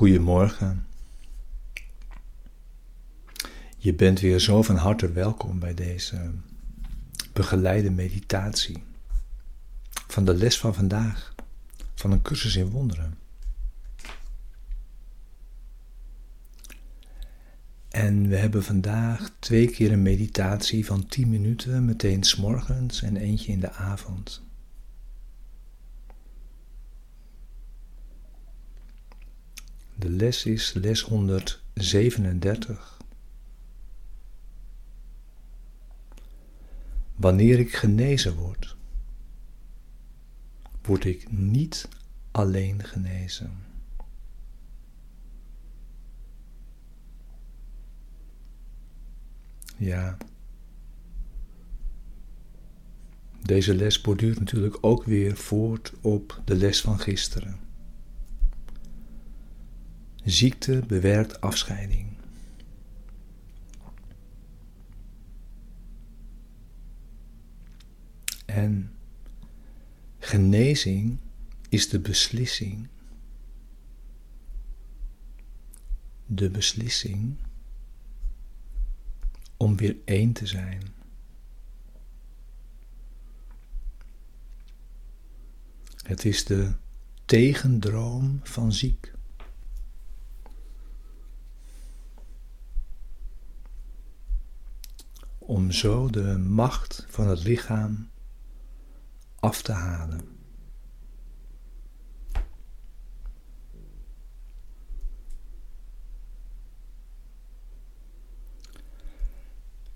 Goedemorgen. Je bent weer zo van harte welkom bij deze begeleide meditatie van de les van vandaag, van een cursus in wonderen. En we hebben vandaag twee keer een meditatie van 10 minuten, meteen s'morgens en eentje in de avond. De les is les 137. Wanneer ik genezen word, word ik niet alleen genezen. Ja. Deze les borduurt natuurlijk ook weer voort op de les van gisteren. Ziekte bewerkt afscheiding. En genezing is de beslissing. De beslissing om weer één te zijn. Het is de tegendroom van ziek. Om zo de macht van het lichaam af te halen.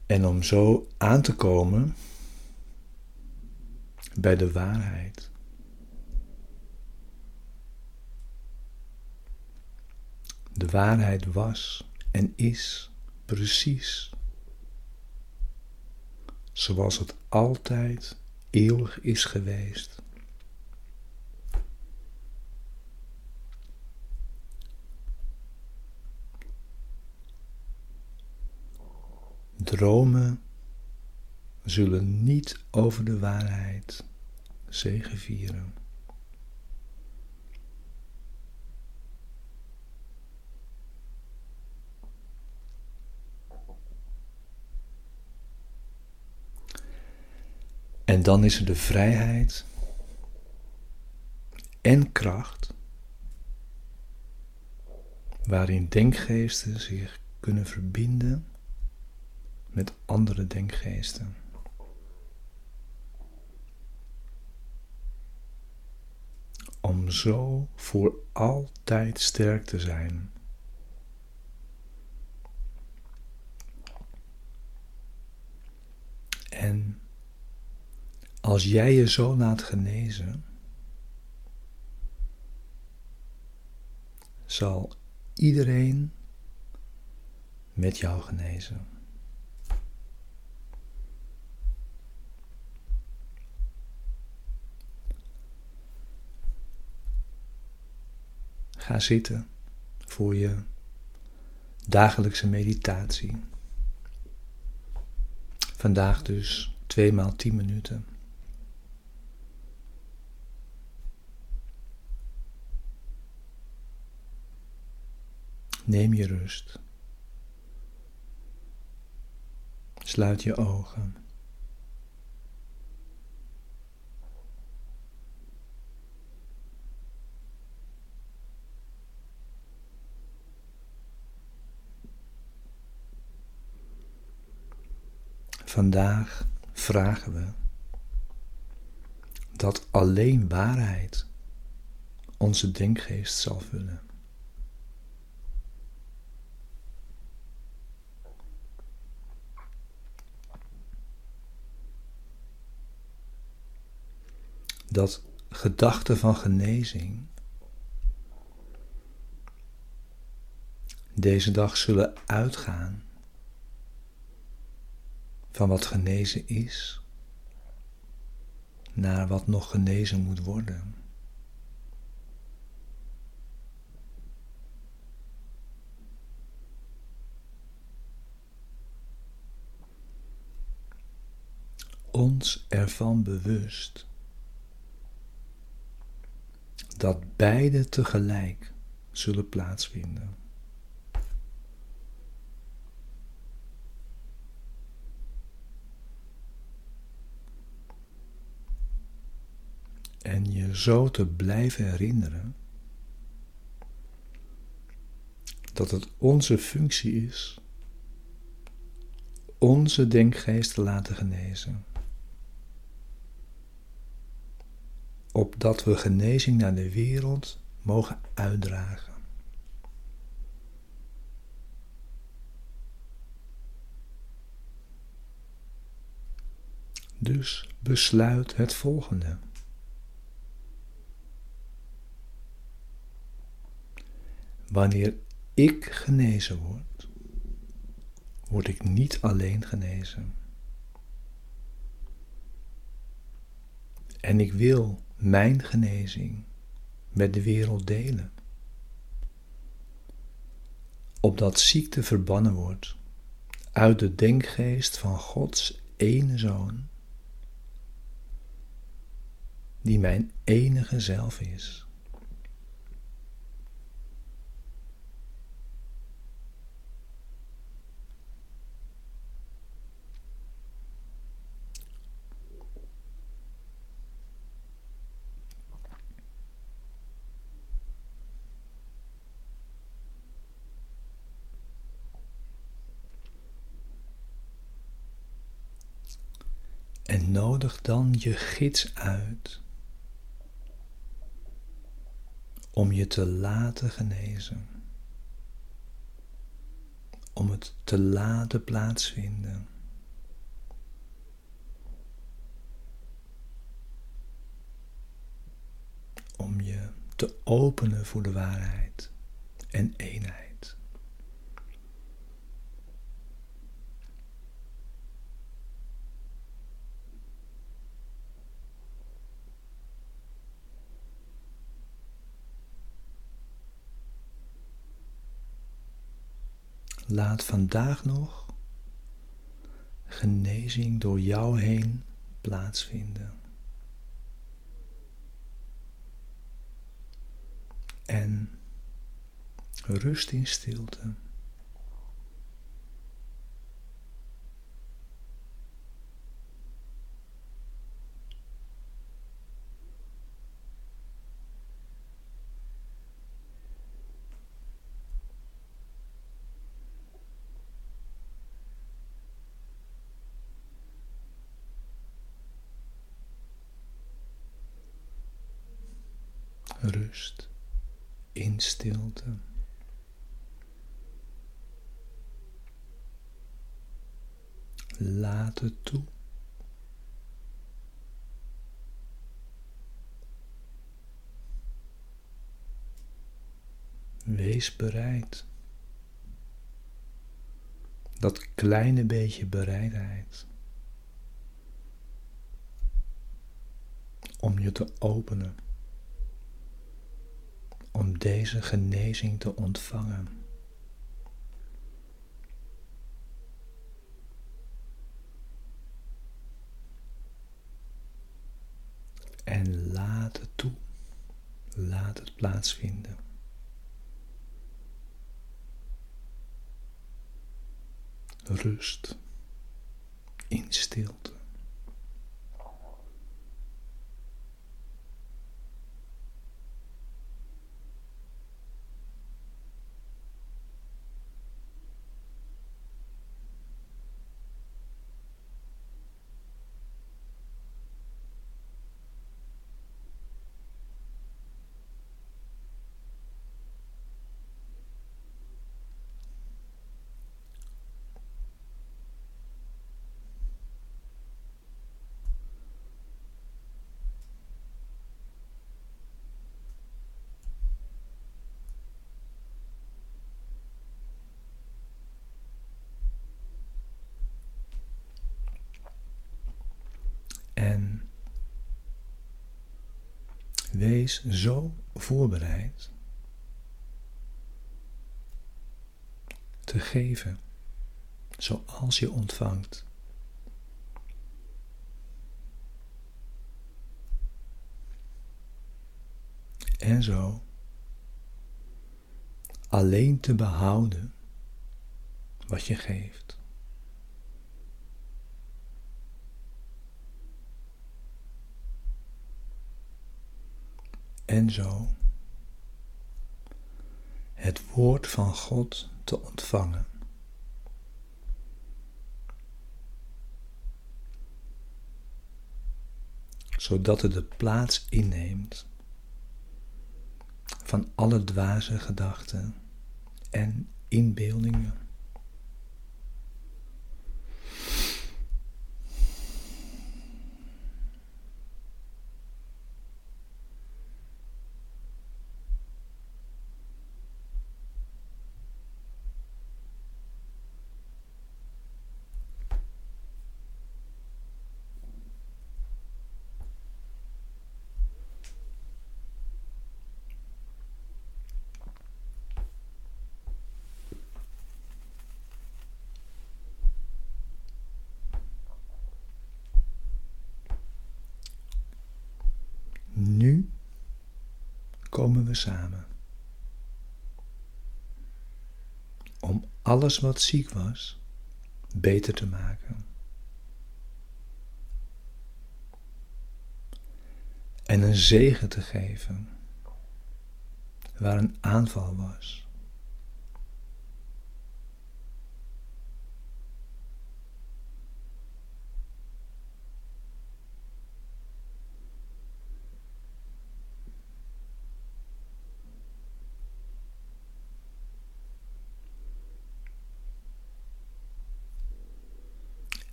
En om zo aan te komen bij de waarheid. De waarheid was en is precies zoals het altijd eeuwig is geweest. Dromen zullen niet over de waarheid zegevieren. En dan is er de vrijheid en kracht waarin denkgeesten zich kunnen verbinden met andere denkgeesten. Om zo voor altijd sterk te zijn. En als jij je zo laat genezen, zal iedereen met jou genezen. Ga zitten voor je dagelijkse meditatie. Vandaag dus tweemaal tien minuten. Neem je rust. Sluit je ogen. Vandaag vragen we dat alleen waarheid onze denkgeest zal vullen. Dat gedachten van genezing deze dag zullen uitgaan van wat genezen is naar wat nog genezen moet worden. Ons ervan bewust dat beide tegelijk zullen plaatsvinden. En je zo te blijven herinneren dat het onze functie is onze denkgeest te laten genezen. Opdat we genezing naar de wereld mogen uitdragen. Dus besluit het volgende. Wanneer ik genezen word, word ik niet alleen genezen. En ik wil mijn genezing met de wereld delen. Opdat ziekte verbannen wordt uit de denkgeest van Gods ene zoon, die mijn enige zelf is. En nodig dan je gids uit om je te laten genezen, om het te laten plaatsvinden. Om je te openen voor de waarheid en eenheid. Laat vandaag nog genezing door jou heen plaatsvinden. En rust in stilte. Rust in stilte. Laat het toe. Wees bereid. Dat kleine beetje bereidheid. Om je te openen deze genezing te ontvangen. En laat het toe. Laat het plaatsvinden. Rust in stilte. En zo voorbereid te geven zoals je ontvangt. En zo alleen te behouden wat je geeft. En zo het woord van God te ontvangen. Zodat het de plaats inneemt van alle dwaze gedachten en inbeeldingen. Komen we samen. Om alles wat ziek was beter te maken. En een zegen te geven waar een aanval was.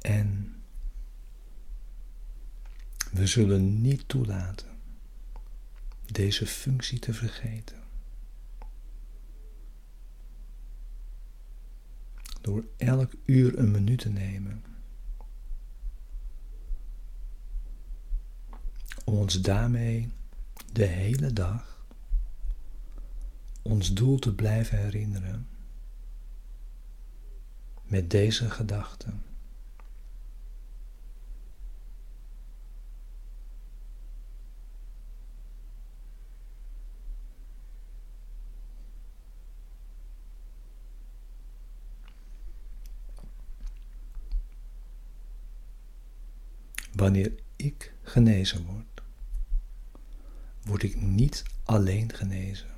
En we zullen niet toelaten deze functie te vergeten. Door elk uur een minuut te nemen. Om ons daarmee de hele dag ons doel te blijven herinneren. Met deze gedachten. Wanneer ik genezen word, word ik niet alleen genezen.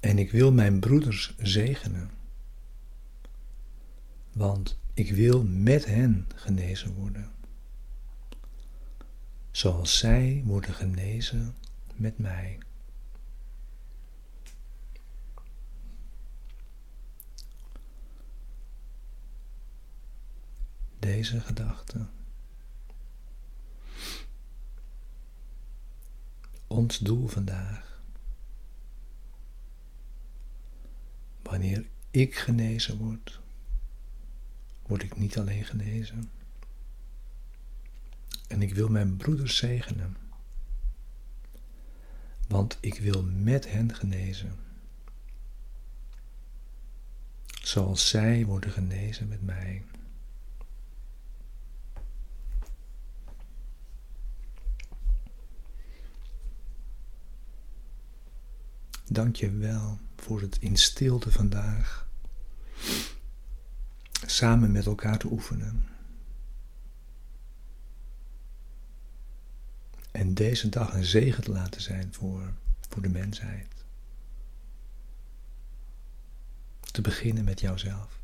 En ik wil mijn broeders zegenen, want ik wil met hen genezen worden, zoals zij worden genezen met mij. Deze gedachte. Ons doel vandaag. Wanneer ik genezen word, word ik niet alleen genezen. En ik wil mijn broeders zegenen, want ik wil met hen genezen, zoals zij worden genezen met mij. Dank je wel voor het in stilte vandaag samen met elkaar te oefenen. En deze dag een zegen te laten zijn voor, voor de mensheid. Te beginnen met jouzelf.